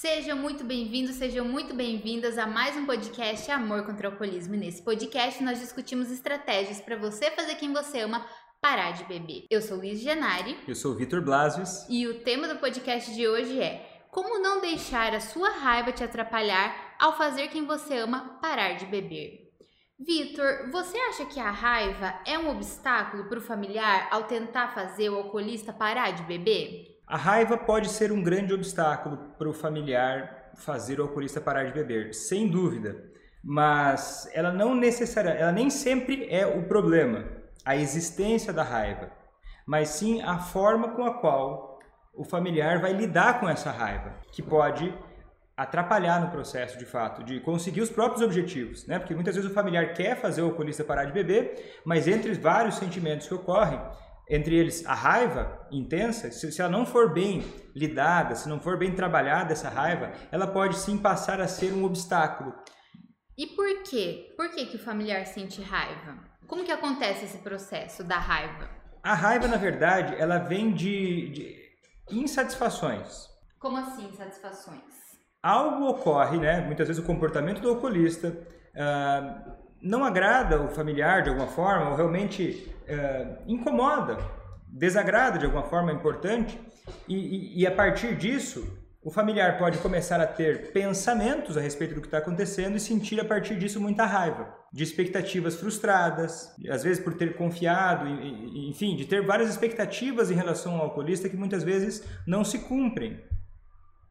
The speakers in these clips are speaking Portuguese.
Sejam muito bem-vindos, sejam muito bem-vindas a mais um podcast Amor contra o Alcoolismo. E nesse podcast nós discutimos estratégias para você fazer quem você ama parar de beber. Eu sou Luiz Genari. Eu sou Vitor Blasius. E o tema do podcast de hoje é Como não deixar a sua raiva te atrapalhar ao fazer quem você ama parar de beber. Vitor, você acha que a raiva é um obstáculo para o familiar ao tentar fazer o alcoolista parar de beber? A raiva pode ser um grande obstáculo para o familiar fazer o alcoolista parar de beber, sem dúvida. Mas ela não necessariamente, ela nem sempre é o problema, a existência da raiva, mas sim a forma com a qual o familiar vai lidar com essa raiva, que pode atrapalhar no processo de fato de conseguir os próprios objetivos, né? Porque muitas vezes o familiar quer fazer o alcoolista parar de beber, mas entre vários sentimentos que ocorrem, entre eles a raiva intensa, se, se ela não for bem lidada, se não for bem trabalhada essa raiva, ela pode sim passar a ser um obstáculo. E por quê? Por que, que o familiar sente raiva? Como que acontece esse processo da raiva? A raiva, na verdade, ela vem de, de insatisfações. Como assim insatisfações? Algo ocorre, né? Muitas vezes o comportamento do alcoolista uh, não agrada o familiar de alguma forma, ou realmente uh, incomoda, desagrada de alguma forma importante, e, e, e, a partir disso, o familiar pode começar a ter pensamentos a respeito do que está acontecendo e sentir a partir disso muita raiva, de expectativas frustradas, às vezes por ter confiado, enfim, de ter várias expectativas em relação ao alcoolista que muitas vezes não se cumprem.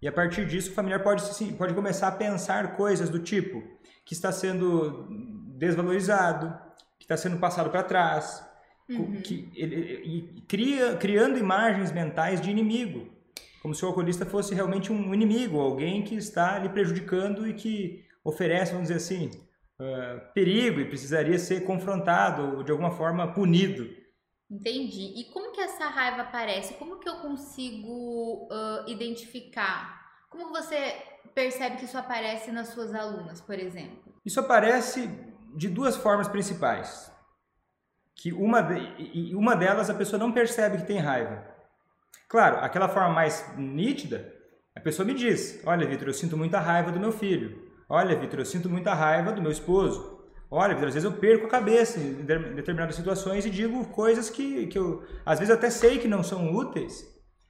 E a partir disso, o familiar pode, pode começar a pensar coisas do tipo que está sendo desvalorizado, que está sendo passado para trás, uhum. que ele, cria, criando imagens mentais de inimigo, como se o alcoolista fosse realmente um inimigo, alguém que está lhe prejudicando e que oferece, vamos dizer assim, uh, perigo e precisaria ser confrontado ou de alguma forma punido. Entendi. E como que essa raiva aparece? Como que eu consigo uh, identificar? Como você percebe que isso aparece nas suas alunas, por exemplo? Isso aparece de duas formas principais. Que uma, de, uma delas a pessoa não percebe que tem raiva. Claro, aquela forma mais nítida, a pessoa me diz: Olha, Vitor, eu sinto muita raiva do meu filho. Olha, Vitor, eu sinto muita raiva do meu esposo. Olha, Vitor, às vezes eu perco a cabeça em determinadas situações e digo coisas que, que eu, às vezes, até sei que não são úteis,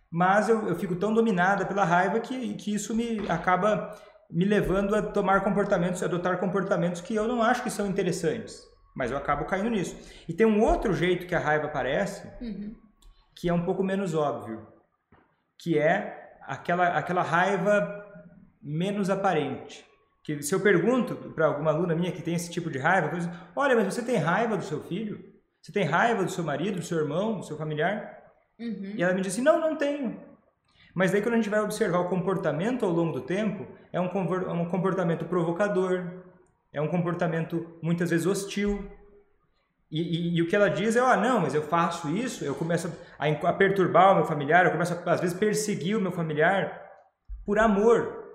mas eu, eu fico tão dominada pela raiva que, que isso me acaba me levando a tomar comportamentos, a adotar comportamentos que eu não acho que são interessantes, mas eu acabo caindo nisso. E tem um outro jeito que a raiva aparece, uhum. que é um pouco menos óbvio, que é aquela, aquela raiva menos aparente. Que se eu pergunto para alguma aluna minha que tem esse tipo de raiva, eu digo, olha, mas você tem raiva do seu filho? Você tem raiva do seu marido, do seu irmão, do seu familiar? Uhum. E ela me diz assim, não, não tenho. Mas daí quando a gente vai observar o comportamento ao longo do tempo, é um comportamento provocador, é um comportamento muitas vezes hostil. E, e, e o que ela diz é, ah, não, mas eu faço isso, eu começo a, a perturbar o meu familiar, eu começo a, às vezes perseguir o meu familiar por amor.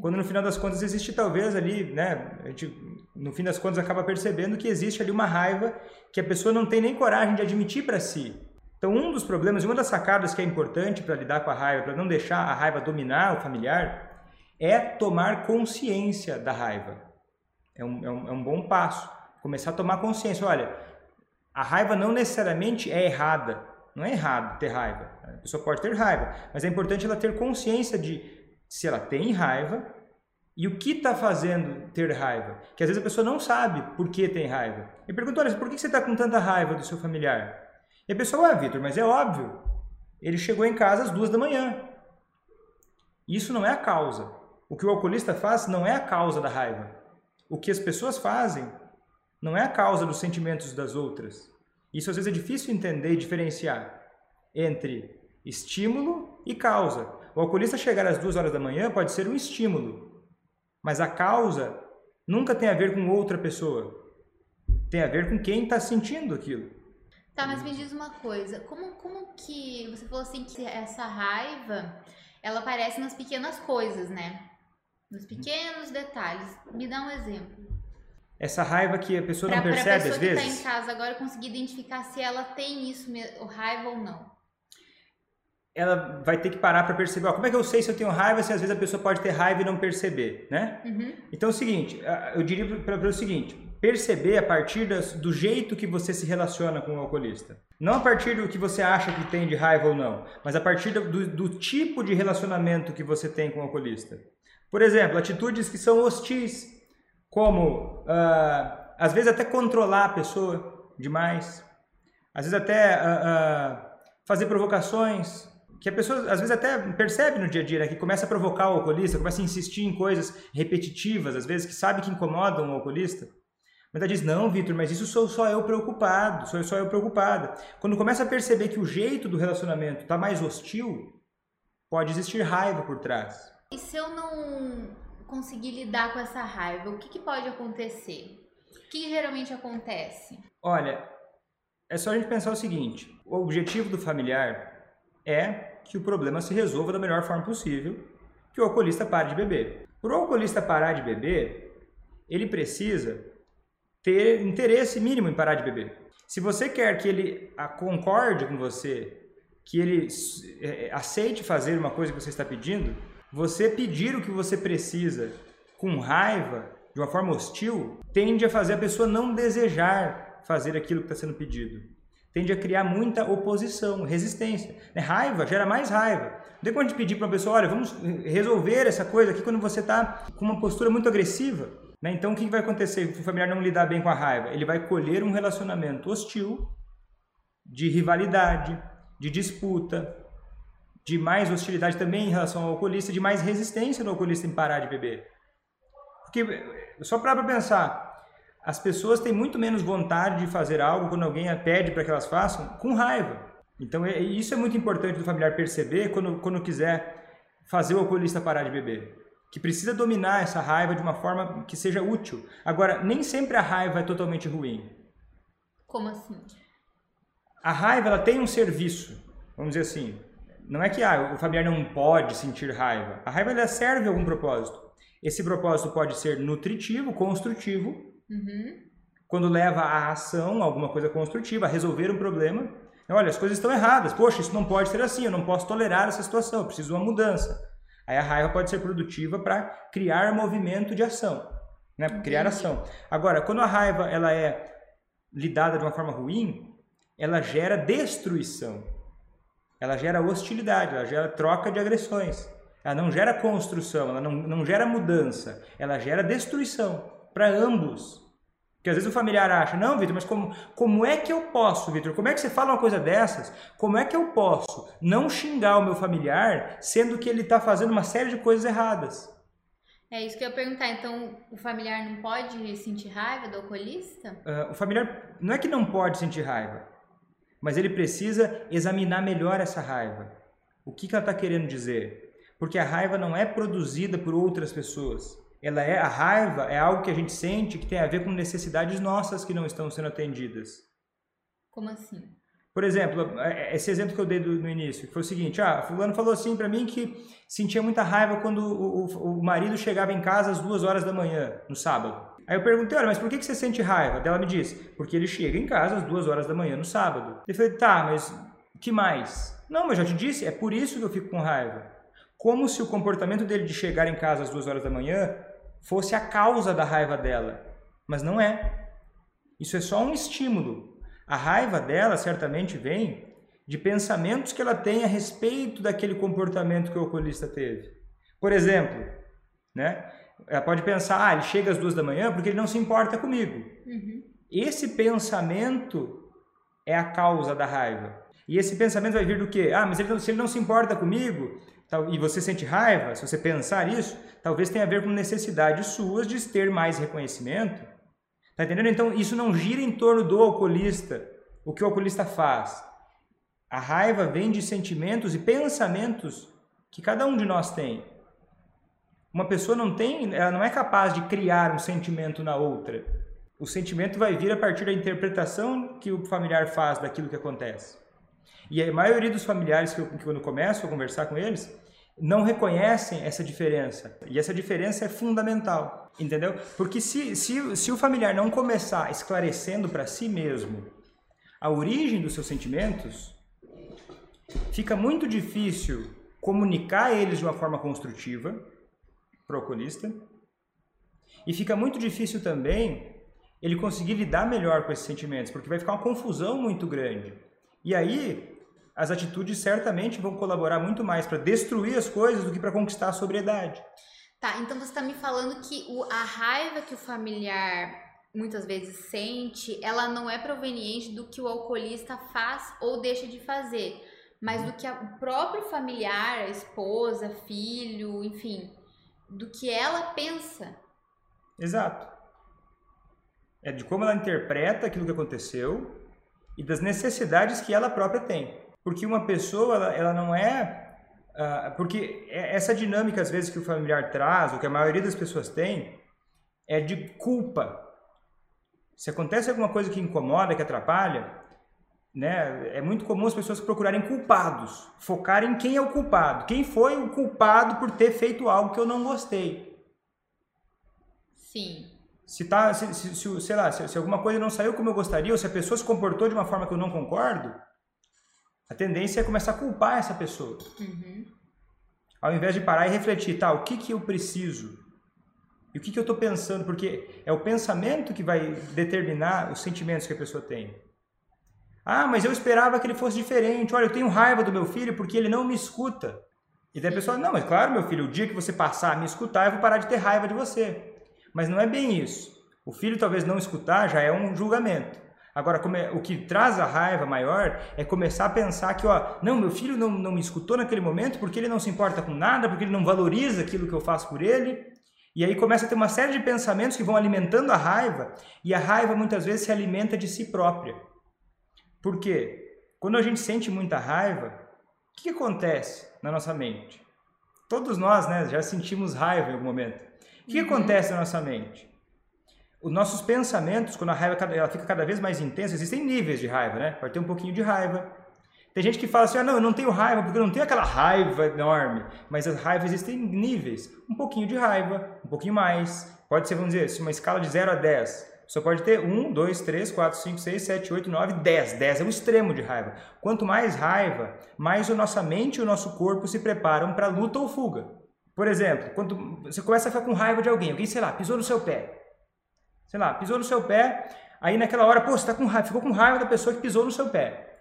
Quando no final das contas existe talvez ali, né, a gente, no fim das contas acaba percebendo que existe ali uma raiva que a pessoa não tem nem coragem de admitir para si. Então, um dos problemas, uma das sacadas que é importante para lidar com a raiva, para não deixar a raiva dominar o familiar, é tomar consciência da raiva. É um, é um, é um bom passo. Começar a tomar consciência. Olha, a raiva não necessariamente é errada. Não é errado ter raiva. A pessoa pode ter raiva, mas é importante ela ter consciência de se ela tem raiva e o que está fazendo ter raiva. Que às vezes a pessoa não sabe por que tem raiva. E pergunta: olha, por que você está com tanta raiva do seu familiar? E a pessoa, ah, Vitor, mas é óbvio. Ele chegou em casa às duas da manhã. Isso não é a causa. O que o alcoolista faz não é a causa da raiva. O que as pessoas fazem não é a causa dos sentimentos das outras. Isso às vezes é difícil entender e diferenciar entre estímulo e causa. O alcoolista chegar às duas horas da manhã pode ser um estímulo, mas a causa nunca tem a ver com outra pessoa. Tem a ver com quem está sentindo aquilo. Tá, mas me diz uma coisa, como, como que você falou assim que essa raiva ela aparece nas pequenas coisas, né? Nos pequenos detalhes. Me dá um exemplo. Essa raiva que a pessoa pra, não percebe às vezes. Para a pessoa que está em casa agora conseguir identificar se ela tem isso, raiva ou não. ela vai ter que parar para perceber, ó, como é que eu sei se eu tenho raiva, se às vezes a pessoa pode ter raiva e não perceber, né? Uhum. Então é o seguinte, eu diria para o seguinte, perceber a partir das, do jeito que você se relaciona com o alcoolista. Não a partir do que você acha que tem de raiva ou não, mas a partir do, do tipo de relacionamento que você tem com o alcoolista. Por exemplo, atitudes que são hostis, como uh, às vezes até controlar a pessoa demais, às vezes até uh, uh, fazer provocações, que a pessoa às vezes até percebe no dia a dia, né, que começa a provocar o alcoolista, começa a insistir em coisas repetitivas, às vezes que sabe que incomodam o alcoolista. Mas ela diz, não, Vitor, mas isso sou só eu preocupado, sou só eu preocupada. Quando começa a perceber que o jeito do relacionamento está mais hostil, pode existir raiva por trás. E se eu não conseguir lidar com essa raiva, o que, que pode acontecer? O que geralmente acontece? Olha, é só a gente pensar o seguinte: o objetivo do familiar é que o problema se resolva da melhor forma possível, que o alcoolista pare de beber. Para o alcoolista parar de beber, ele precisa ter interesse mínimo em parar de beber. Se você quer que ele concorde com você, que ele é, é, aceite fazer uma coisa que você está pedindo, você pedir o que você precisa com raiva, de uma forma hostil, tende a fazer a pessoa não desejar fazer aquilo que está sendo pedido tende a criar muita oposição, resistência. Né? Raiva gera mais raiva. Não tem quando a gente pedir para uma pessoa, olha, vamos resolver essa coisa aqui quando você está com uma postura muito agressiva. Né? Então, o que vai acontecer se o familiar não lidar bem com a raiva? Ele vai colher um relacionamento hostil, de rivalidade, de disputa, de mais hostilidade também em relação ao alcoolista, de mais resistência do alcoolista em parar de beber. Porque, só para pensar, as pessoas têm muito menos vontade de fazer algo quando alguém pede para que elas façam com raiva. Então, é, isso é muito importante do familiar perceber quando, quando quiser fazer o alcoolista parar de beber. Que precisa dominar essa raiva de uma forma que seja útil. Agora, nem sempre a raiva é totalmente ruim. Como assim? A raiva ela tem um serviço, vamos dizer assim. Não é que ah, o familiar não pode sentir raiva. A raiva ela serve a algum propósito. Esse propósito pode ser nutritivo, construtivo, Uhum. Quando leva à ação, alguma coisa construtiva, a resolver um problema. Olha, as coisas estão erradas. Poxa, isso não pode ser assim. Eu não posso tolerar essa situação. Eu preciso de uma mudança. Aí a raiva pode ser produtiva para criar movimento de ação, né? Criar ação. Agora, quando a raiva ela é lidada de uma forma ruim, ela gera destruição. Ela gera hostilidade, ela gera troca de agressões. Ela não gera construção, ela não, não gera mudança, ela gera destruição para ambos. Porque às vezes o familiar acha, não, Vitor, mas como, como é que eu posso, Vitor? Como é que você fala uma coisa dessas? Como é que eu posso não xingar o meu familiar, sendo que ele está fazendo uma série de coisas erradas? É isso que eu ia perguntar. Então, o familiar não pode sentir raiva do alcoolista? Uh, o familiar não é que não pode sentir raiva, mas ele precisa examinar melhor essa raiva. O que, que ela está querendo dizer? Porque a raiva não é produzida por outras pessoas ela é a raiva é algo que a gente sente que tem a ver com necessidades nossas que não estão sendo atendidas. Como assim? Por exemplo, é, é, esse exemplo que eu dei no início, foi o seguinte: ah, fulano falou assim para mim que sentia muita raiva quando o, o, o, marido chegava em casa às duas horas da manhã, no sábado. Aí eu perguntei, olha, mas por que, que você sente raiva? Ela me disse, porque ele chega em casa às duas horas da manhã no sábado. Eu falei, tá, mas que mais? Não, mas já te disse, é por isso que eu fico com raiva. Como se o comportamento dele de chegar em casa às duas horas da manhã fosse a causa da raiva dela, mas não é. Isso é só um estímulo. A raiva dela certamente vem de pensamentos que ela tem a respeito daquele comportamento que o alcoolista teve. Por exemplo, né? Ela pode pensar, ah, ele chega às duas da manhã porque ele não se importa comigo. Uhum. Esse pensamento é a causa da raiva. E esse pensamento vai vir do quê? Ah, mas ele se ele não se importa comigo, e você sente raiva, se você pensar isso, talvez tenha a ver com necessidades suas de ter mais reconhecimento. Tá entendendo? Então, isso não gira em torno do alcoolista, o que o alcoolista faz. A raiva vem de sentimentos e pensamentos que cada um de nós tem. Uma pessoa não tem, ela não é capaz de criar um sentimento na outra. O sentimento vai vir a partir da interpretação que o familiar faz daquilo que acontece. E a maioria dos familiares que, eu, que quando começo a conversar com eles, não reconhecem essa diferença. E essa diferença é fundamental, entendeu? Porque se, se, se o familiar não começar esclarecendo para si mesmo a origem dos seus sentimentos, fica muito difícil comunicar eles de uma forma construtiva para o alcoolista. E fica muito difícil também ele conseguir lidar melhor com esses sentimentos, porque vai ficar uma confusão muito grande. E aí, as atitudes certamente vão colaborar muito mais para destruir as coisas do que para conquistar a sobriedade. Tá, então você está me falando que o, a raiva que o familiar muitas vezes sente, ela não é proveniente do que o alcoolista faz ou deixa de fazer, mas do que o próprio familiar, a esposa, filho, enfim, do que ela pensa. Exato. É de como ela interpreta aquilo que aconteceu e das necessidades que ela própria tem. Porque uma pessoa, ela, ela não é. Uh, porque é, essa dinâmica, às vezes, que o familiar traz, ou que a maioria das pessoas tem, é de culpa. Se acontece alguma coisa que incomoda, que atrapalha, né, é muito comum as pessoas procurarem culpados, focarem em quem é o culpado, quem foi o culpado por ter feito algo que eu não gostei. Sim. Se tá, se, se, se sei lá, se, se, alguma coisa não saiu como eu gostaria, ou se a pessoa se comportou de uma forma que eu não concordo, a tendência é começar a culpar essa pessoa. Uhum. Ao invés de parar e refletir, tá, o que que eu preciso? E o que que eu estou pensando? Porque é o pensamento que vai determinar os sentimentos que a pessoa tem. Ah, mas eu esperava que ele fosse diferente. Olha, eu tenho raiva do meu filho porque ele não me escuta. E daí a pessoa, não, mas claro, meu filho, o dia que você passar a me escutar, eu vou parar de ter raiva de você. Mas não é bem isso. O filho talvez não escutar já é um julgamento. Agora, é, o que traz a raiva maior é começar a pensar que, ó, não, meu filho não, não me escutou naquele momento porque ele não se importa com nada, porque ele não valoriza aquilo que eu faço por ele. E aí começa a ter uma série de pensamentos que vão alimentando a raiva, e a raiva muitas vezes se alimenta de si própria. Por quê? Quando a gente sente muita raiva, o que, acontece na nossa mente? Todos nós né, já sentimos raiva em algum momento. O que, uhum. que acontece na nossa mente? Os nossos pensamentos, quando a raiva ela fica cada vez mais intensa, existem níveis de raiva, né? Pode ter um pouquinho de raiva. Tem gente que fala assim, ah, não, eu não tenho raiva porque eu não tenho aquela raiva enorme. Mas as raivas existem níveis. Um pouquinho de raiva, um pouquinho mais. Pode ser, vamos dizer, uma escala de 0 a 10. Só pode ter 1, 2, 3, 4, 5, 6, 7, 8, 9, 10. 10 é o extremo de raiva. Quanto mais raiva, mais a nossa mente e o nosso corpo se preparam para luta ou fuga. Por exemplo, quando você começa a ficar com raiva de alguém, alguém, sei lá, pisou no seu pé. Sei lá, pisou no seu pé, aí naquela hora, pô, você tá com raiva, ficou com raiva da pessoa que pisou no seu pé.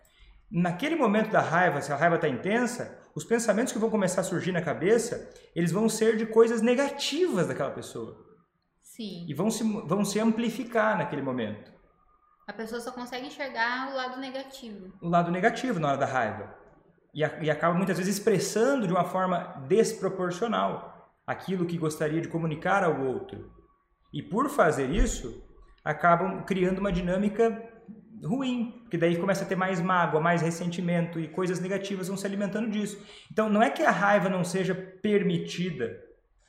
Naquele momento da raiva, se a raiva está intensa, os pensamentos que vão começar a surgir na cabeça, eles vão ser de coisas negativas daquela pessoa. Sim. E vão se, vão se amplificar naquele momento. A pessoa só consegue enxergar o lado negativo. O lado negativo na hora da raiva. E, a, e acaba muitas vezes expressando de uma forma desproporcional aquilo que gostaria de comunicar ao outro. E por fazer isso, acabam criando uma dinâmica ruim, porque daí começa a ter mais mágoa, mais ressentimento e coisas negativas vão se alimentando disso. Então não é que a raiva não seja permitida,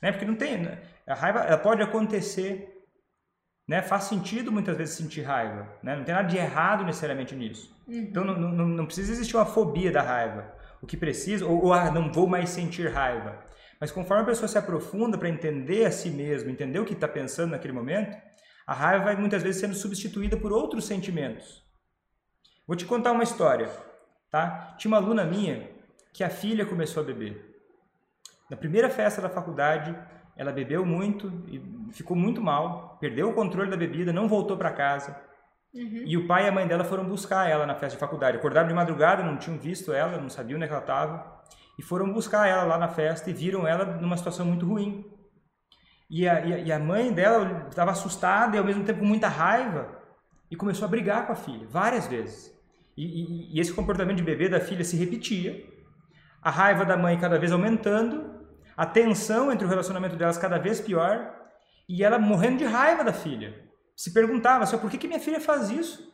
né? Porque não tem, né? A raiva ela pode acontecer, né? Faz sentido muitas vezes sentir raiva, né? Não tem nada de errado necessariamente nisso. Uhum. Então não, não, não, precisa existir uma fobia da raiva. O que precisa, ou, ou ah, não vou mais sentir raiva. Mas conforme a pessoa se aprofunda para entender a si mesmo, entender o que está pensando naquele momento, a raiva vai muitas vezes sendo substituída por outros sentimentos. Vou te contar uma história, tá? Tinha uma aluna minha que a filha começou a beber. Na primeira festa da faculdade, ela bebeu muito e ficou muito mal, perdeu o controle da bebida, não voltou para casa. Uhum. E o pai e a mãe dela foram buscar ela na festa de faculdade. Acordaram de madrugada, não tinham visto ela, não sabiam onde é ela estava. E foram buscar ela lá na festa e viram ela numa situação muito ruim. E a, e a mãe dela estava assustada e ao mesmo tempo com muita raiva e começou a brigar com a filha, várias vezes. E, e, e esse comportamento de bebê da filha se repetia. A raiva da mãe cada vez aumentando a tensão entre o relacionamento delas cada vez pior e ela morrendo de raiva da filha. Se perguntava, assim, por que, que minha filha faz isso?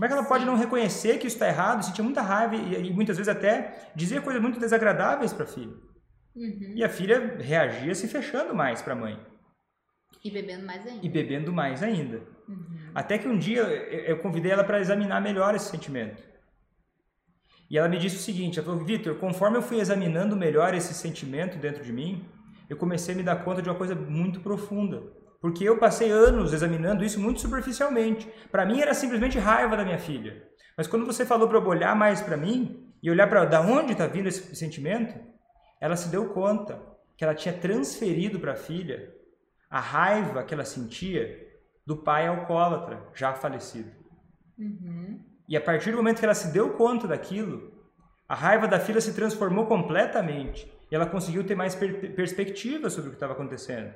Como é que ela pode não reconhecer que isso está errado? Sentia muita raiva e, e, muitas vezes até dizia coisas muito desagradáveis para a filha. Uhum. E a filha reagia se fechando mais para a mãe. E bebendo mais ainda. E bebendo mais ainda. Uhum. Até que um dia eu convidei ela para examinar melhor esse sentimento. E ela me disse o seguinte: ela falou, Vitor, conforme eu fui examinando melhor esse sentimento dentro de mim, eu comecei a me dar conta de uma coisa muito profunda. Porque eu passei anos examinando isso muito superficialmente. Para mim era simplesmente raiva da minha filha. Mas quando você falou para eu olhar mais para mim, e olhar para da onde está vindo esse sentimento, ela se deu conta que ela tinha transferido para a filha a raiva que ela sentia do pai alcoólatra, já falecido. Uhum. E a partir do momento que ela se deu conta daquilo, a raiva da filha se transformou completamente. E ela conseguiu ter mais per perspectiva sobre o que estava acontecendo.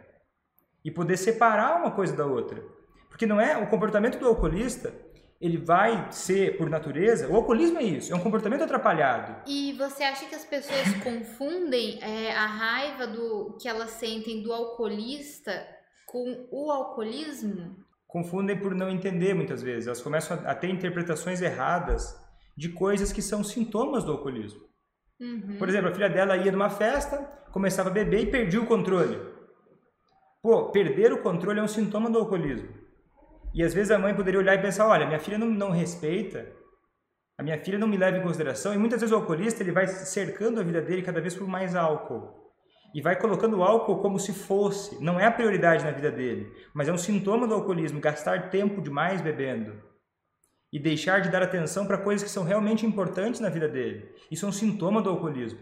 E poder separar uma coisa da outra. Porque não é o comportamento do alcoolista, ele vai ser, por natureza, o alcoolismo é isso, é um comportamento atrapalhado. E você acha que as pessoas confundem é, a raiva do que elas sentem do alcoolista com o alcoolismo? Confundem por não entender muitas vezes. Elas começam a ter interpretações erradas de coisas que são sintomas do alcoolismo. Uhum. Por exemplo, a filha dela ia numa festa, começava a beber e perdia o controle. Pô, perder o controle é um sintoma do alcoolismo. E às vezes a mãe poderia olhar e pensar, olha, minha filha não, não respeita, a minha filha não me leva em consideração. E muitas vezes o alcoolista ele vai cercando a vida dele cada vez por mais álcool. E vai colocando o álcool como se fosse, não é a prioridade na vida dele, mas é um sintoma do alcoolismo, gastar tempo demais bebendo e deixar de dar atenção para coisas que são realmente importantes na vida dele. Isso é um sintoma do alcoolismo.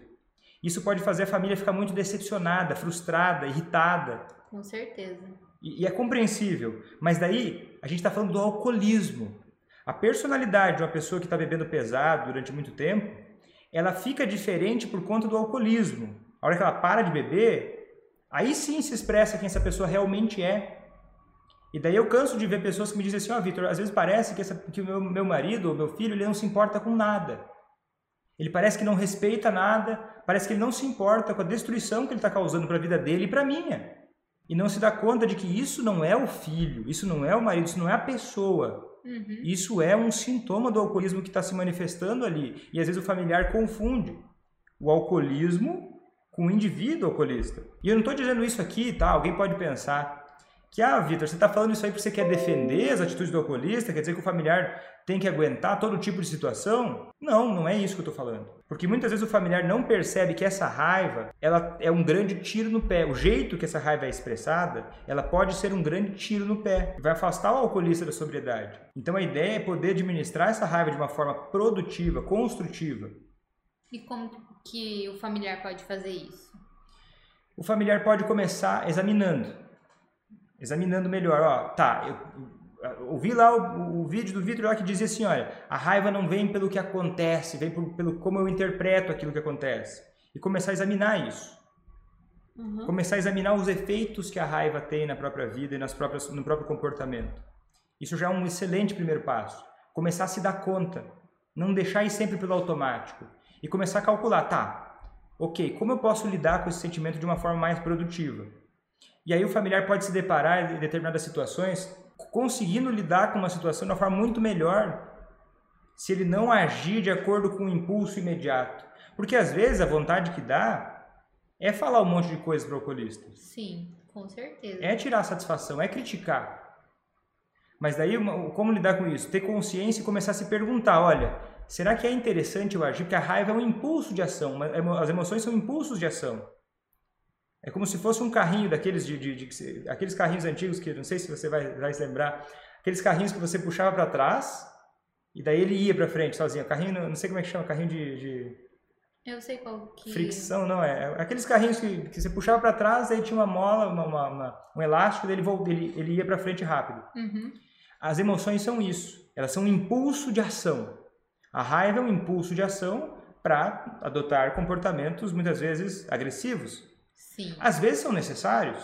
Isso pode fazer a família ficar muito decepcionada, frustrada, irritada. Com certeza. E, e é compreensível. Mas daí a gente está falando do alcoolismo. A personalidade de uma pessoa que está bebendo pesado durante muito tempo, ela fica diferente por conta do alcoolismo. A hora que ela para de beber, aí sim se expressa quem essa pessoa realmente é. E daí eu canso de ver pessoas que me dizem assim, ó, oh, Vitor, às vezes parece que, essa, que o meu, meu marido ou meu filho, ele não se importa com nada. Ele parece que não respeita nada, parece que ele não se importa com a destruição que ele está causando para a vida dele e para a minha. E não se dá conta de que isso não é o filho, isso não é o marido, isso não é a pessoa. Uhum. Isso é um sintoma do alcoolismo que está se manifestando ali. E às vezes o familiar confunde o alcoolismo com o indivíduo alcoolista. E eu não estou dizendo isso aqui, tá? Alguém pode pensar, que, ah, Vitor, você está falando isso aí porque você quer defender as atitudes do alcoolista, quer dizer que o familiar tem que aguentar todo tipo de situação? Não, não é isso que eu estou falando. Porque muitas vezes o familiar não percebe que essa raiva ela é um grande tiro no pé. O jeito que essa raiva é expressada, ela pode ser um grande tiro no pé. Vai afastar o alcoolista da sobriedade. Então a ideia é poder administrar essa raiva de uma forma produtiva, construtiva. E como que o familiar pode fazer isso? O familiar pode começar examinando examinando melhor, ó, tá, eu ouvi lá o, o vídeo do Vitor lá que dizia assim, olha, a raiva não vem pelo que acontece, vem por, pelo como eu interpreto aquilo que acontece. E começar a examinar isso. Uhum. Começar a examinar os efeitos que a raiva tem na própria vida e nas próprias, no próprio comportamento. Isso já é um excelente primeiro passo. Começar a se dar conta. Não deixar ir sempre pelo automático. E começar a calcular, tá, ok, como eu posso lidar com esse sentimento de uma forma mais produtiva? E aí o familiar pode se deparar em determinadas situações conseguindo lidar com uma situação de uma forma muito melhor se ele não agir de acordo com o impulso imediato. Porque às vezes a vontade que dá é falar um monte de coisa para o alcoolista. Sim, com certeza. É tirar satisfação, é criticar. Mas daí, como lidar com isso? Ter consciência e começar a se perguntar, olha, será que é interessante eu agir? Porque a raiva é um impulso de ação, as emoções são impulsos de ação. É como se fosse um carrinho daqueles de, de, de, aqueles carrinhos antigos que não sei se você vai, vai se lembrar, aqueles carrinhos que você puxava para trás e daí ele ia para frente sozinho. Carrinho, não sei como é que chama, carrinho de, de... eu sei qual que fricção, não é? é aqueles carrinhos que, que você puxava para trás, aí tinha uma mola, uma, uma, uma, um elástico, daí ele, ele, ele ia para frente rápido. Uhum. As emoções são isso, elas são um impulso de ação. A raiva é um impulso de ação para adotar comportamentos muitas vezes agressivos. Sim. Às vezes são necessários,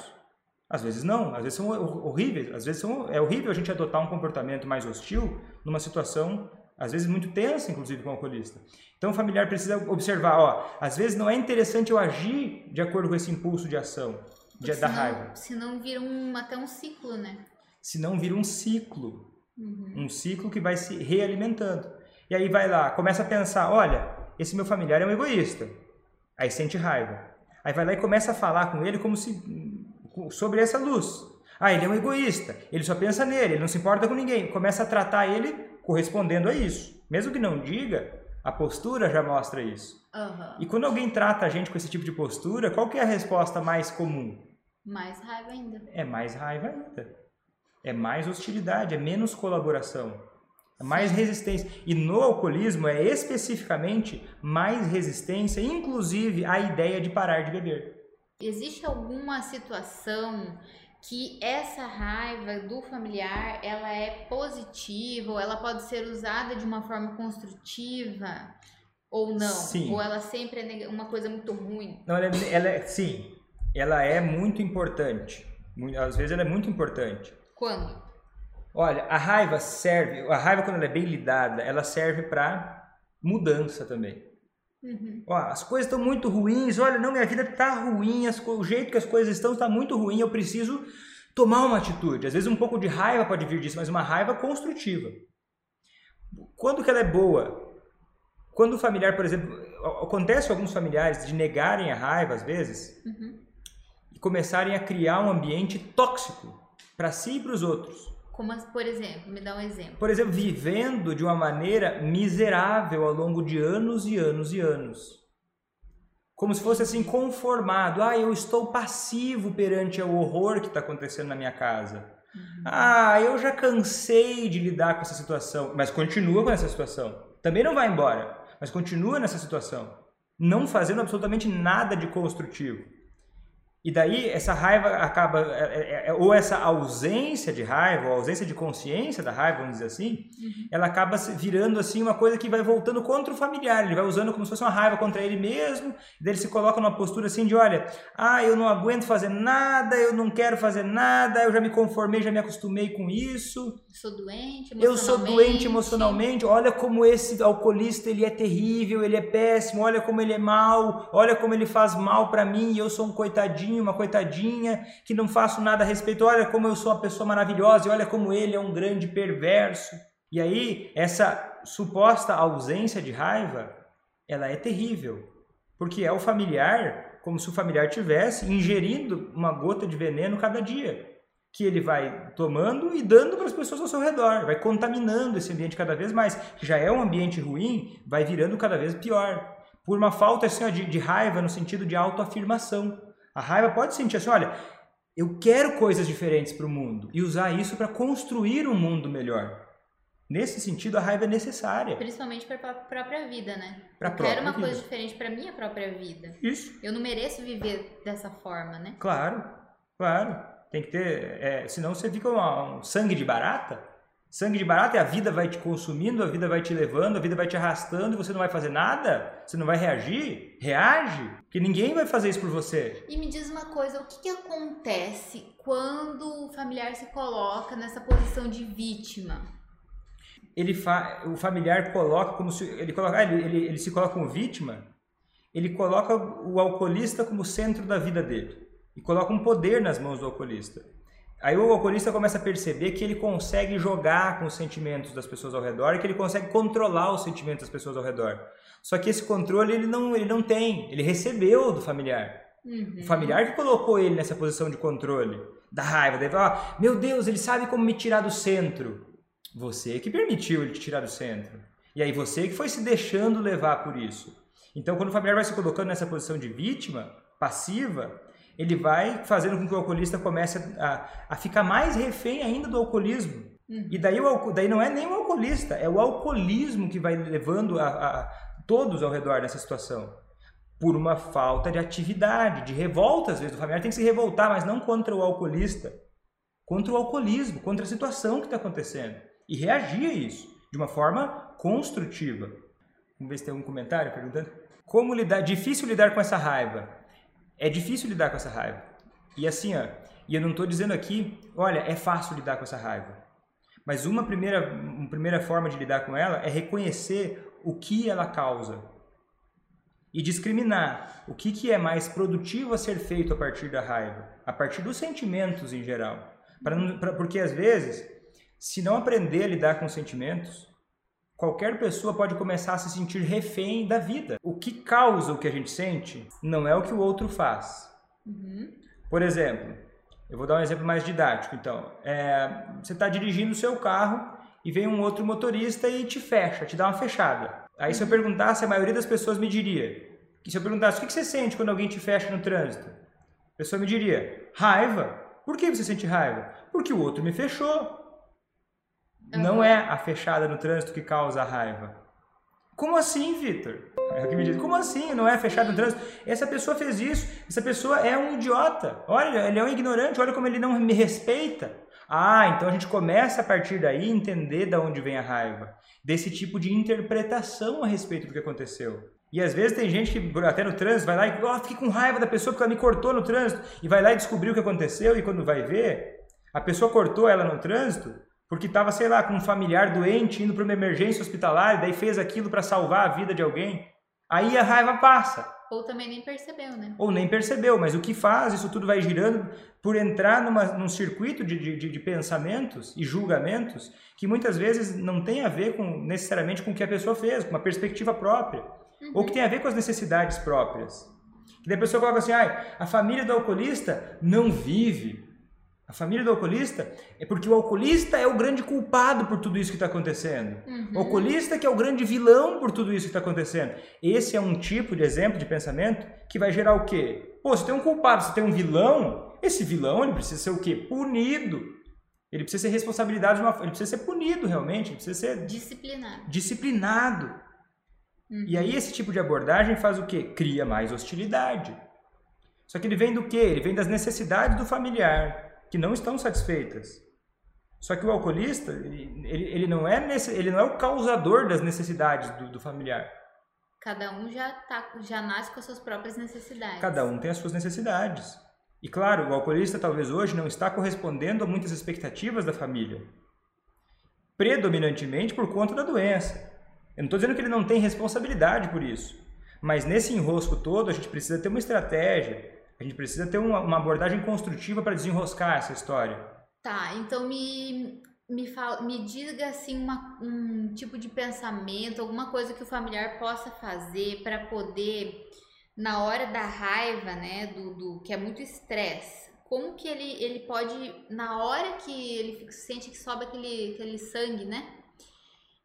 às vezes não, às vezes são horríveis, às vezes são, é horrível a gente adotar um comportamento mais hostil numa situação, às vezes muito tensa, inclusive com o alcoolista. Então o familiar precisa observar, ó, às vezes não é interessante eu agir de acordo com esse impulso de ação, de, da raiva. Senão vira um, até um ciclo, né? Senão vira um ciclo, uhum. um ciclo que vai se realimentando. E aí vai lá, começa a pensar, olha, esse meu familiar é um egoísta. Aí sente raiva. Aí vai lá e começa a falar com ele como se sobre essa luz. Ah, ele é um egoísta, ele só pensa nele, ele não se importa com ninguém. Começa a tratar ele correspondendo a isso. Mesmo que não diga, a postura já mostra isso. Uhum. E quando alguém trata a gente com esse tipo de postura, qual que é a resposta mais comum? Mais raiva ainda. É mais raiva ainda. É mais hostilidade, é menos colaboração. Mais resistência. E no alcoolismo é especificamente mais resistência, inclusive à ideia de parar de beber. Existe alguma situação que essa raiva do familiar ela é positiva ou ela pode ser usada de uma forma construtiva ou não? Sim. Ou ela sempre é uma coisa muito ruim? Não, ela, é, ela é, sim, ela é muito importante. Às vezes ela é muito importante. Quando? Olha, a raiva serve, a raiva quando ela é bem lidada, ela serve para mudança também. Uhum. Ó, as coisas estão muito ruins, olha, não, minha vida está ruim, as, o jeito que as coisas estão está muito ruim, eu preciso tomar uma atitude. Às vezes um pouco de raiva pode vir disso, mas uma raiva construtiva. Quando que ela é boa? Quando o familiar, por exemplo, acontece alguns familiares de negarem a raiva às vezes uhum. e começarem a criar um ambiente tóxico para si e para os outros. Como, por exemplo, me dá um exemplo. Por exemplo, vivendo de uma maneira miserável ao longo de anos e anos e anos. Como se fosse assim, conformado. Ah, eu estou passivo perante o horror que está acontecendo na minha casa. Uhum. Ah, eu já cansei de lidar com essa situação. Mas continua com essa situação. Também não vai embora, mas continua nessa situação. Não fazendo absolutamente nada de construtivo. E daí essa raiva acaba, é, é, é, ou essa ausência de raiva, ou ausência de consciência da raiva, vamos dizer assim, uhum. ela acaba virando assim uma coisa que vai voltando contra o familiar. Ele vai usando como se fosse uma raiva contra ele mesmo. E daí ele se coloca numa postura assim de, olha, ah, eu não aguento fazer nada, eu não quero fazer nada, eu já me conformei, já me acostumei com isso. Sou doente emocionalmente. Eu sou doente emocionalmente. Olha como esse alcoolista ele é terrível, ele é péssimo. Olha como ele é mal. Olha como ele faz mal para mim. E eu sou um coitadinho, uma coitadinha que não faço nada a respeito. Olha como eu sou uma pessoa maravilhosa. E olha como ele é um grande perverso. E aí essa suposta ausência de raiva, ela é terrível, porque é o familiar como se o familiar tivesse ingerindo uma gota de veneno cada dia que ele vai tomando e dando para as pessoas ao seu redor, vai contaminando esse ambiente cada vez mais, que já é um ambiente ruim, vai virando cada vez pior, por uma falta assim, de, de raiva no sentido de autoafirmação. A raiva pode sentir assim, olha, eu quero coisas diferentes para o mundo e usar isso para construir um mundo melhor. Nesse sentido, a raiva é necessária. Principalmente para a própria vida, né? Pra eu quero uma vida. coisa diferente para minha própria vida. Isso. Eu não mereço viver dessa forma, né? Claro, claro. Tem que ter, é, senão você fica uma, um sangue de barata. Sangue de barata é a vida vai te consumindo, a vida vai te levando, a vida vai te arrastando e você não vai fazer nada? Você não vai reagir? Reage, que ninguém vai fazer isso por você. E me diz uma coisa, o que, que acontece quando o familiar se coloca nessa posição de vítima? Ele fa, o familiar coloca como se ele coloca, ah, ele, ele, ele se coloca como vítima. Ele coloca o alcoolista como centro da vida dele e coloca um poder nas mãos do alcoolista. Aí o alcoolista começa a perceber que ele consegue jogar com os sentimentos das pessoas ao redor e que ele consegue controlar os sentimentos das pessoas ao redor. Só que esse controle ele não, ele não tem, ele recebeu do familiar. Uhum. O familiar que colocou ele nessa posição de controle, da raiva, dele falar, meu Deus, ele sabe como me tirar do centro. Você que permitiu ele te tirar do centro. E aí você que foi se deixando levar por isso. Então quando o familiar vai se colocando nessa posição de vítima, passiva, ele vai fazendo com que o alcoolista comece a, a ficar mais refém ainda do alcoolismo. Uhum. E daí, o, daí não é nem o alcoolista, é o alcoolismo que vai levando a, a, todos ao redor dessa situação. Por uma falta de atividade, de revolta, às vezes. O familiar tem que se revoltar, mas não contra o alcoolista, contra o alcoolismo, contra a situação que está acontecendo. E reagir a isso de uma forma construtiva. Vamos ver se tem algum comentário perguntando. Como lidar? Difícil lidar com essa raiva. É difícil lidar com essa raiva. E assim, ó, e eu não estou dizendo aqui, olha, é fácil lidar com essa raiva. Mas uma primeira, uma primeira forma de lidar com ela é reconhecer o que ela causa e discriminar o que, que é mais produtivo a ser feito a partir da raiva, a partir dos sentimentos em geral. Pra, pra, porque às vezes, se não aprender a lidar com os sentimentos, Qualquer pessoa pode começar a se sentir refém da vida. O que causa o que a gente sente não é o que o outro faz. Uhum. Por exemplo, eu vou dar um exemplo mais didático. Então, é, você está dirigindo o seu carro e vem um outro motorista e te fecha, te dá uma fechada. Aí, se eu perguntasse, a maioria das pessoas me diria: se eu perguntasse o que você sente quando alguém te fecha no trânsito, a pessoa me diria: raiva. Por que você sente raiva? Porque o outro me fechou. Não Aham. é a fechada no trânsito que causa a raiva. Como assim, Vitor? É o que me diz. Como assim? Não é a fechada no trânsito? Essa pessoa fez isso. Essa pessoa é um idiota. Olha, ele é um ignorante. Olha como ele não me respeita. Ah, então a gente começa a partir daí entender de onde vem a raiva. Desse tipo de interpretação a respeito do que aconteceu. E às vezes tem gente que, até no trânsito, vai lá e oh, fiquei com raiva da pessoa porque ela me cortou no trânsito. E vai lá e descobriu o que aconteceu. E quando vai ver, a pessoa cortou ela no trânsito porque estava, sei lá, com um familiar doente indo para uma emergência hospitalar e daí fez aquilo para salvar a vida de alguém. Aí a raiva passa. Ou também nem percebeu, né? Ou nem percebeu, mas o que faz, isso tudo vai girando por entrar numa, num circuito de, de, de pensamentos e julgamentos que muitas vezes não tem a ver com necessariamente com o que a pessoa fez, com uma perspectiva própria. Ou que tem a ver com as necessidades próprias. Que daí a pessoa coloca assim, ah, a família do alcoolista não vive. A família do alcoolista é porque o alcoolista é o grande culpado por tudo isso que está acontecendo. Uhum. O alcoolista que é o grande vilão por tudo isso que está acontecendo. Esse é um tipo de exemplo de pensamento que vai gerar o quê? Pô, se tem um culpado, se tem um vilão, esse vilão ele precisa ser o quê? Punido. Ele precisa ser responsabilidade de uma ele precisa ser punido realmente, ele precisa ser Disciplinado. disciplinado. Uhum. E aí esse tipo de abordagem faz o quê? Cria mais hostilidade. Só que ele vem do quê? Ele vem das necessidades do familiar, que não estão satisfeitas. Só que o alcoolista, ele, ele, não, é nesse, ele não é o causador das necessidades do, do familiar. Cada um já, tá, já nasce com as suas próprias necessidades. Cada um tem as suas necessidades. E claro, o alcoolista talvez hoje não está correspondendo a muitas expectativas da família. Predominantemente por conta da doença. Eu não estou dizendo que ele não tem responsabilidade por isso. Mas nesse enrosco todo, a gente precisa ter uma estratégia, a gente precisa ter uma, uma abordagem construtiva para desenroscar essa história. Tá, então me, me, fala, me diga assim uma, um tipo de pensamento, alguma coisa que o familiar possa fazer para poder, na hora da raiva, né, do, do que é muito estresse, como que ele, ele pode, na hora que ele sente que sobe aquele, aquele sangue, né?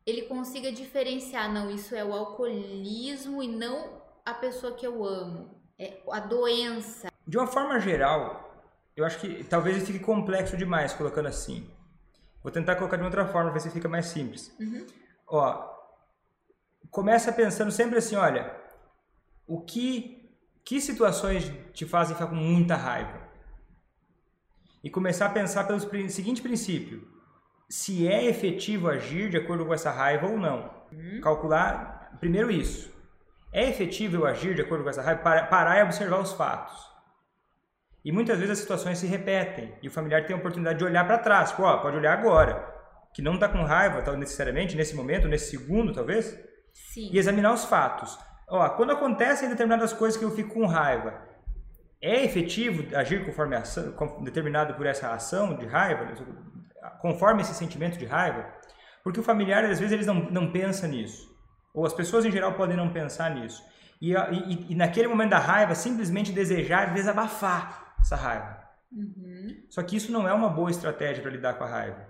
Ele consiga diferenciar, não, isso é o alcoolismo e não a pessoa que eu amo. É a doença. De uma forma geral, eu acho que talvez fique complexo demais colocando assim. Vou tentar colocar de uma outra forma, ver se fica mais simples. Uhum. Ó, começa pensando sempre assim, olha, o que que situações te fazem ficar com muita raiva? E começar a pensar pelo seguinte princípio: se é efetivo agir de acordo com essa raiva ou não. Calcular primeiro isso. É efetivo eu agir de acordo com essa raiva? Para- Parar e observar os fatos. E muitas vezes as situações se repetem e o familiar tem a oportunidade de olhar para trás. Tipo, ó, pode olhar agora, que não está com raiva, tal, necessariamente, nesse momento, nesse segundo, talvez, Sim. e examinar os fatos. Ó, quando acontecem determinadas coisas que eu fico com raiva, é efetivo agir conforme ação, determinado por essa ação de raiva, conforme esse sentimento de raiva? Porque o familiar, às vezes, eles não, não pensa nisso. Ou as pessoas em geral podem não pensar nisso. E, e- e naquele momento da raiva, simplesmente desejar desabafar essa raiva. Uhum. Só que isso não é uma boa estratégia para lidar com a raiva.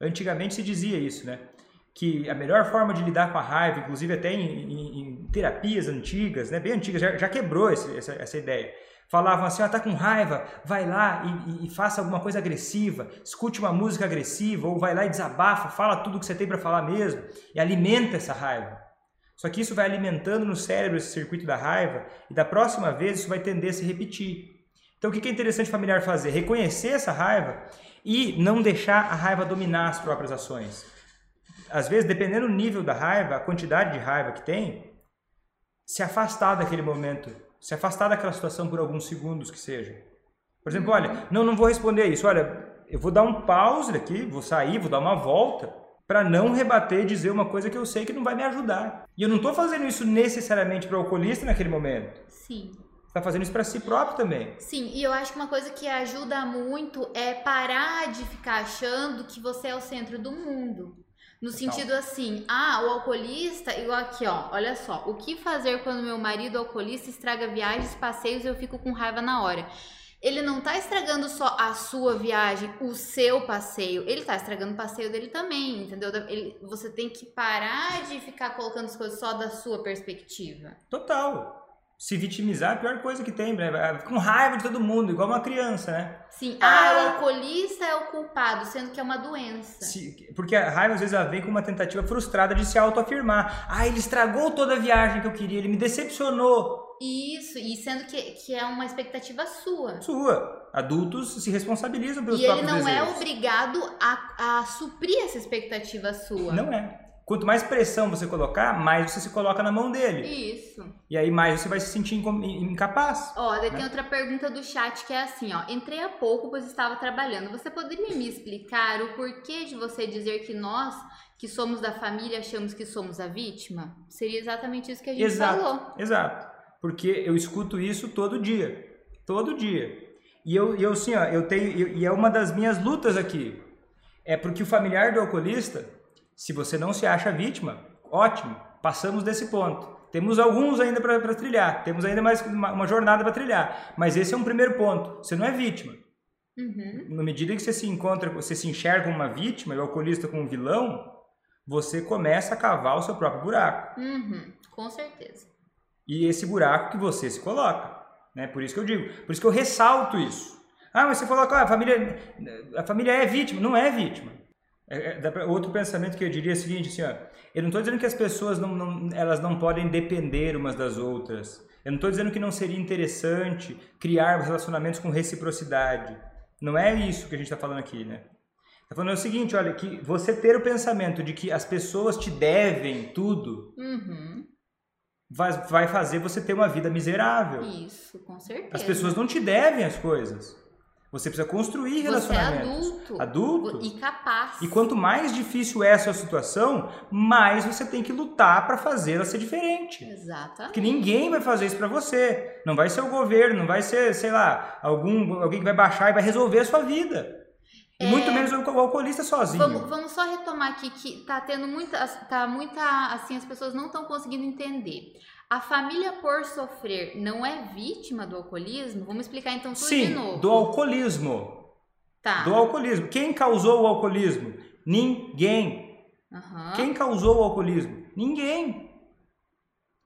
Antigamente se dizia isso, né? Que a melhor forma de lidar com a raiva, inclusive até em, em- em terapias antigas, né? bem antigas, já, já quebrou esse- essa, essa ideia. Falavam assim, ó, tá com raiva, vai lá e, e- e faça alguma coisa agressiva, escute uma música agressiva, ou vai lá e desabafa, fala tudo que você tem para falar mesmo, e alimenta essa raiva. Só que isso vai alimentando no cérebro esse circuito da raiva, e da próxima vez isso vai tender a se repetir. Então, o que é interessante o familiar fazer? Reconhecer essa raiva e não deixar a raiva dominar as próprias ações. Às vezes, dependendo do nível da raiva, a quantidade de raiva que tem, se afastar daquele momento, se afastar daquela situação por alguns segundos que seja. Por exemplo, olha, não, não vou responder isso. Olha, eu vou dar um pause aqui, vou sair, vou dar uma volta para não rebater e dizer uma coisa que eu sei que não vai me ajudar. E eu não estou fazendo isso necessariamente para o alcoolista naquele momento. Sim. Está fazendo isso para si próprio também. Sim, e eu acho que uma coisa que ajuda muito é parar de ficar achando que você é o centro do mundo. No sentido assim, ah, o alcoolista, igual aqui, ó, olha só, o que fazer quando meu marido alcoolista estraga viagens, passeios e eu fico com raiva na hora? Ele não tá estragando só a sua viagem, o seu passeio, ele tá estragando o passeio dele também, entendeu? Ele- você tem que parar de ficar colocando as coisas só da sua perspectiva. Total. Se vitimizar é a pior coisa que tem, né? Com raiva de todo mundo, igual uma criança, né? Sim, ah, o alcoolista é o culpado, sendo que é uma doença. Se, porque a raiva às vezes ela vem com uma tentativa frustrada de se autoafirmar. Ah, ele estragou toda a viagem que eu queria, ele me decepcionou. Isso, e sendo que, que é uma expectativa sua. Sua. Adultos se responsabilizam pelos E ele próprios não é desejos. obrigado a, a suprir essa expectativa sua. Não é. Quanto mais pressão você colocar, mais você se coloca na mão dele. Isso. E aí mais você vai se sentir incapaz. Ó, daí Né? tem outra pergunta do chat que é assim, ó. Entrei há pouco, pois estava trabalhando. Você poderia me explicar o porquê de você dizer que nós, que somos da família, achamos que somos a vítima? Seria exatamente isso que a gente Exato. falou. Exato. Porque eu escuto isso todo dia. Todo dia. E eu, eu assim, ó, eu tenho. eu- e é uma das minhas lutas aqui. É porque o familiar do alcoolista, se você não se acha vítima, ótimo, passamos desse ponto. Temos alguns ainda para trilhar, temos ainda mais uma, uma jornada para trilhar. Mas esse é um primeiro ponto. Você não é vítima. Uhum. Na medida que você se encontra, você se enxerga uma vítima e o alcoolista como um vilão, você começa a cavar o seu próprio buraco. Uhum. Com certeza. E esse buraco que você se coloca. Né? Por isso que eu digo, por isso que eu ressalto isso. Ah, mas você coloca, ah, a família, a família é vítima. Não é vítima. É- é- outro pensamento que eu diria é o seguinte, assim, ó, eu não estou dizendo que as pessoas não, não- elas não podem depender umas das outras. Eu não estou dizendo que não seria interessante criar relacionamentos com reciprocidade. Não é isso que a gente está falando aqui, né? Está falando o seguinte, olha, que você ter o pensamento de que as pessoas te devem tudo Uhum. Vai, vai fazer você ter uma vida miserável. Isso, com certeza. As pessoas não te devem as coisas. Você precisa construir Você é relacionamentos. adulto. Adulto. E capaz. E quanto mais difícil é a sua situação, mais você tem que lutar para fazê-la ser diferente. Exatamente. Porque ninguém vai fazer isso para você. Não vai ser o governo, não vai ser, sei lá, algum, alguém que vai baixar e vai resolver a sua vida. É. muito menos o alcoolista sozinho. Vamos, vamos só retomar aqui que tá tendo muita, tá muita, assim, as pessoas não estão conseguindo entender. A família por sofrer não é vítima do alcoolismo? Vamos explicar então tudo de Sim, novo. do alcoolismo. Tá. Do alcoolismo. Quem causou o alcoolismo? Ninguém. Aham. Quem causou o alcoolismo? Ninguém.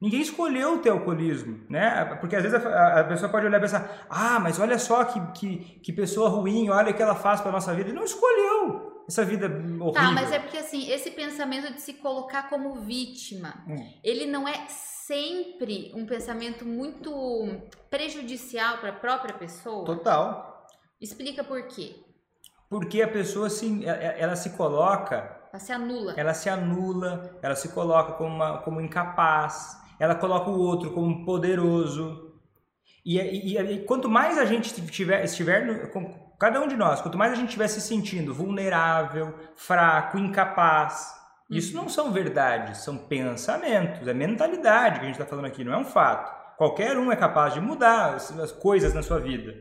Ninguém escolheu ter alcoolismo, né? Porque às vezes a, a pessoa pode olhar e pensar, ah, mas olha só que, que, que pessoa ruim, olha o que ela faz para nossa vida. Ele não escolheu essa vida horrível. Tá, mas é porque assim, esse pensamento de se colocar como vítima, Hum. ele não é sempre um pensamento muito prejudicial para a própria pessoa? Total. Explica por quê. Porque a pessoa se, ela, ela se coloca Ela se anula. ela se anula, ela se coloca como, uma, como incapaz, ela coloca o outro como poderoso. E, e- e quanto mais a gente tiver, estiver, cada um de nós, quanto mais a gente estiver se sentindo vulnerável, fraco, incapaz, isso não são verdades, são pensamentos, é mentalidade que a gente está falando aqui, não é um fato. Qualquer um é capaz de mudar as, as coisas na sua vida.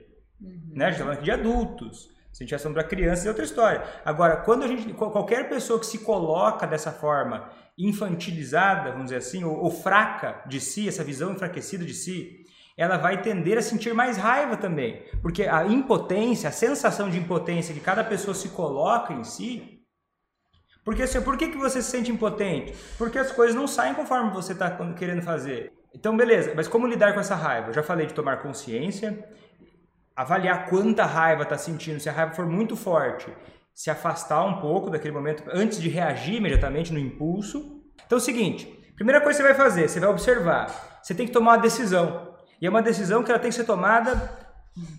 Uhum. Né? A gente está falando aqui de adultos. Se a gente estiver falando para crianças, é outra história. Agora, quando a gente, qual- qualquer pessoa que se coloca dessa forma infantilizada, vamos dizer assim, ou, ou fraca de si, essa visão enfraquecida de si, ela vai tender a sentir mais raiva também. Porque a impotência, a sensação de impotência que cada pessoa se coloca em si. Porque assim, por que, que você se sente impotente? Porque as coisas não saem conforme você está querendo fazer. Então, beleza, mas como lidar com essa raiva? Eu já falei de tomar consciência, avaliar quanta raiva está sentindo. Se a raiva for muito forte, se afastar um pouco daquele momento antes de reagir imediatamente no impulso. Então é o seguinte, primeira coisa que você vai fazer, você vai observar. Você tem que tomar uma decisão. E é uma decisão que ela tem que ser tomada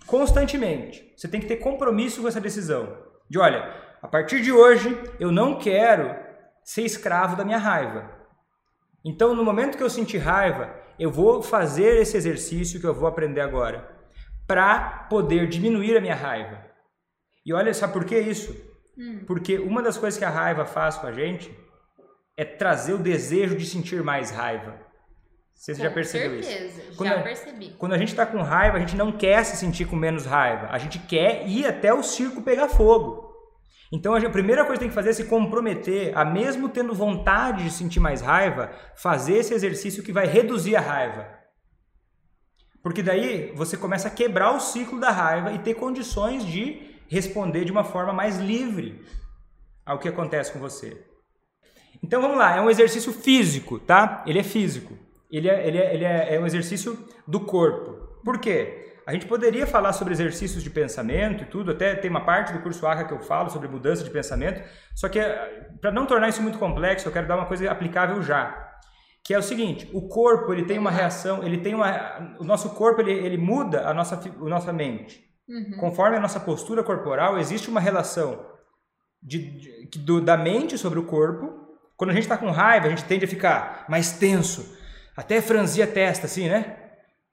constantemente. Você tem que ter compromisso com essa decisão. De olha, a partir de hoje eu não quero ser escravo da minha raiva. Então, no momento que eu sentir raiva, eu vou fazer esse exercício que eu vou aprender agora para poder diminuir a minha raiva. E olha, sabe por que isso? Hum. Porque uma das coisas que a raiva faz com a gente é trazer o desejo de sentir mais raiva. Você já Com percebeu isso? certeza, Quando já a- percebi. Quando a gente está com raiva, a gente não quer se sentir com menos raiva. A gente quer ir até o circo pegar fogo. Então a gente- a primeira coisa que tem que fazer é se comprometer a, mesmo tendo vontade de sentir mais raiva, fazer esse exercício que vai reduzir a raiva. Porque daí você começa a quebrar o ciclo da raiva e ter condições de responder de uma forma mais livre ao que acontece com você. Então vamos lá, é um exercício físico, tá? Ele é físico. ele é, ele é, ele é, é um exercício do corpo. Por quê? A gente poderia falar sobre exercícios de pensamento e tudo, até tem uma parte do curso ACA que eu falo sobre mudança de pensamento, só que para não tornar isso muito complexo, eu quero dar uma coisa aplicável já. Que é o seguinte, o corpo, ele tem uma reação, ele tem uma o nosso corpo ele, ele muda a nossa a nossa mente. Uhum. Conforme a nossa postura corporal, existe uma relação de, de, do, da mente sobre o corpo. Quando a gente está com raiva, a gente tende a ficar mais tenso, até franzir a testa, assim, né?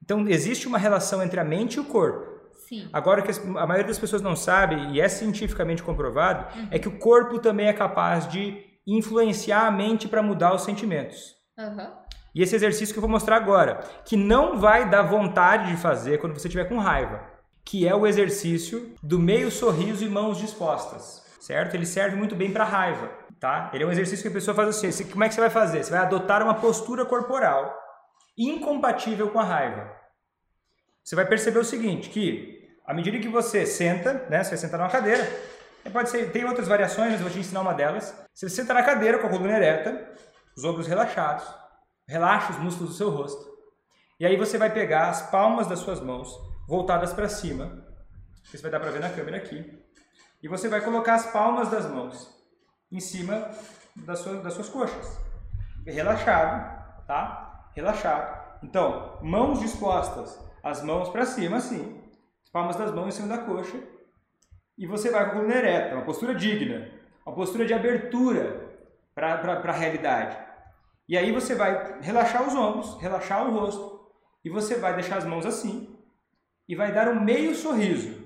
Então, existe uma relação entre a mente e o corpo. Sim. Agora, que a maioria das pessoas não sabe, e é cientificamente comprovado, uhum. é que o corpo também é capaz de influenciar a mente para mudar os sentimentos. Uhum. E esse exercício que eu vou mostrar agora, que não vai dar vontade de fazer quando você estiver com raiva, que é o exercício do meio sorriso e mãos dispostas, certo? Ele serve muito bem para raiva, tá? Ele é um exercício que a pessoa faz assim, como é que você vai fazer? Você vai adotar uma postura corporal incompatível com a raiva. Você vai perceber o seguinte, que à medida que você senta, né, você vai sentar numa cadeira, pode ser, tem outras variações, mas eu vou te ensinar uma delas. Você senta na cadeira com a coluna ereta, os ombros relaxados, relaxa os músculos do seu rosto. E aí você vai pegar as palmas das suas mãos voltadas para cima. Isso vai dar para ver na câmera aqui. E você vai colocar as palmas das mãos em cima das suas, das suas coxas. Relaxado, tá? Relaxado. Então, mãos dispostas, as mãos para cima assim, as palmas das mãos em cima da coxa. E você vai com a coluna ereta, uma postura digna, uma postura de abertura para a realidade. E aí você vai relaxar os ombros, relaxar o rosto, e você vai deixar as mãos assim e vai dar um meio sorriso.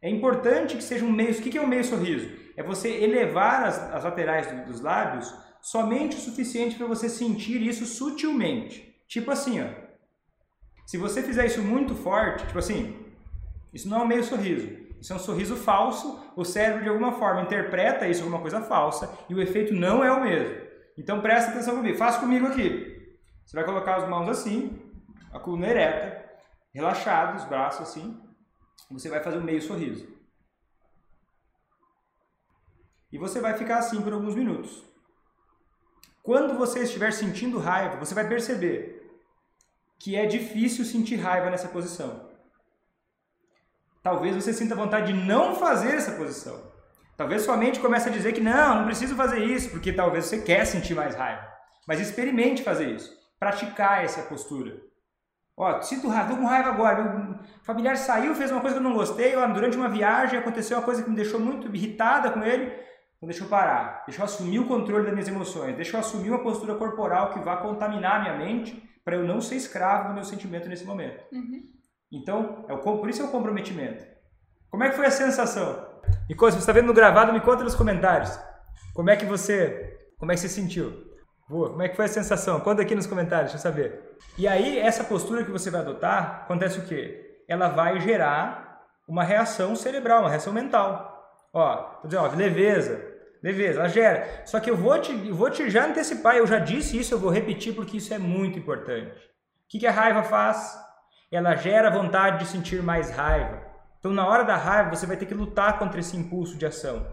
É importante que seja um meio. O que é um meio sorriso? É você elevar as, as laterais dos lábios somente o suficiente para você sentir isso sutilmente. Tipo assim, ó. Se você fizer isso muito forte, tipo assim, isso não é um meio sorriso. Isso é um sorriso falso. O cérebro de alguma forma interpreta isso como uma coisa falsa e o efeito não é o mesmo. Então presta atenção comigo, faça comigo aqui. Você vai colocar as mãos assim, a coluna ereta, relaxado, os braços assim. Você vai fazer um meio sorriso. E você vai ficar assim por alguns minutos. Quando você estiver sentindo raiva, você vai perceber que é difícil sentir raiva nessa posição. Talvez você sinta vontade de não fazer essa posição. Talvez sua mente comece a dizer que não, não preciso fazer isso, porque talvez você quer sentir mais raiva. Mas experimente fazer isso. Praticar essa postura. Ó, sinto raiva, tô com raiva agora. Meu familiar saiu, fez uma coisa que eu não gostei. Ó, durante uma viagem aconteceu uma coisa que me deixou muito irritada com ele. Então deixa eu parar. Deixa eu assumir o controle das minhas emoções. Deixa eu assumir uma postura corporal que vá contaminar a minha mente para eu não ser escravo do meu sentimento nesse momento. Uhum. Então, é o, por isso é o comprometimento. Como é que foi a sensação? E se você está vendo no gravado, me conta nos comentários. Como é que você, como é que você sentiu? Boa, como é que foi a sensação? Conta aqui nos comentários, deixa eu saber. E aí, essa postura que você vai adotar, acontece o quê? Ela vai gerar uma reação cerebral, uma reação mental. Ó, tô dizendo, ó, leveza, leveza, ela gera. Só que eu vou te, vou te já antecipar, eu já disse isso, eu vou repetir porque isso é muito importante. O que, que a raiva faz? Ela gera vontade de sentir mais raiva. Então, na hora da raiva, você vai ter que lutar contra esse impulso de ação.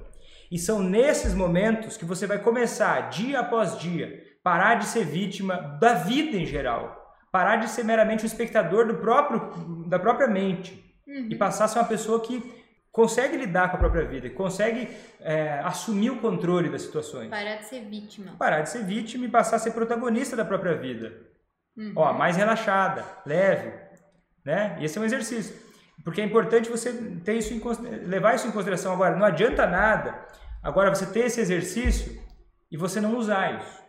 E são nesses momentos que você vai começar, dia após dia, parar de ser vítima da vida em geral, parar de ser meramente um espectador do próprio, da própria mente uhum. e passar a ser uma pessoa que consegue lidar com a própria vida, consegue é, assumir o controle das situações. Parar de ser vítima. Parar de ser vítima e passar a ser protagonista da própria vida. Uhum. Ó, mais relaxada, leve, né? E esse é um exercício. Porque é importante você ter isso em, levar isso em consideração agora. Não adianta nada agora você ter esse exercício e você não usar isso.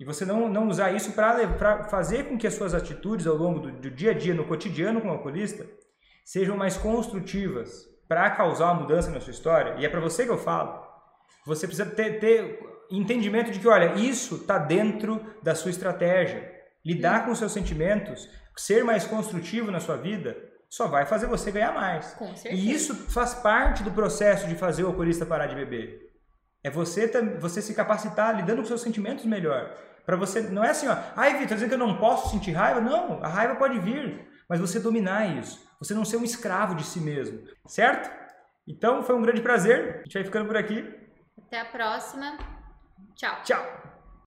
E você não, não usar isso para fazer com que as suas atitudes ao longo do, do dia a dia, no cotidiano como alcoolista, sejam mais construtivas para causar uma mudança na sua história. E é para você que eu falo. Você precisa ter, ter entendimento de que, olha, isso está dentro da sua estratégia. Lidar com os seus sentimentos, ser mais construtivo na sua vida, só vai fazer você ganhar mais. Com certeza. E isso faz parte do processo de fazer o alcoolista parar de beber. É você, você se capacitar lidando com seus sentimentos melhor. Para você, não é assim, ó, ai, Vitor, dizendo que eu não posso sentir raiva. Não, a raiva pode vir, mas você dominar isso. Você não ser um escravo de si mesmo, certo? Então, foi um grande prazer. A gente vai ficando por aqui. Até a próxima. Tchau. Tchau.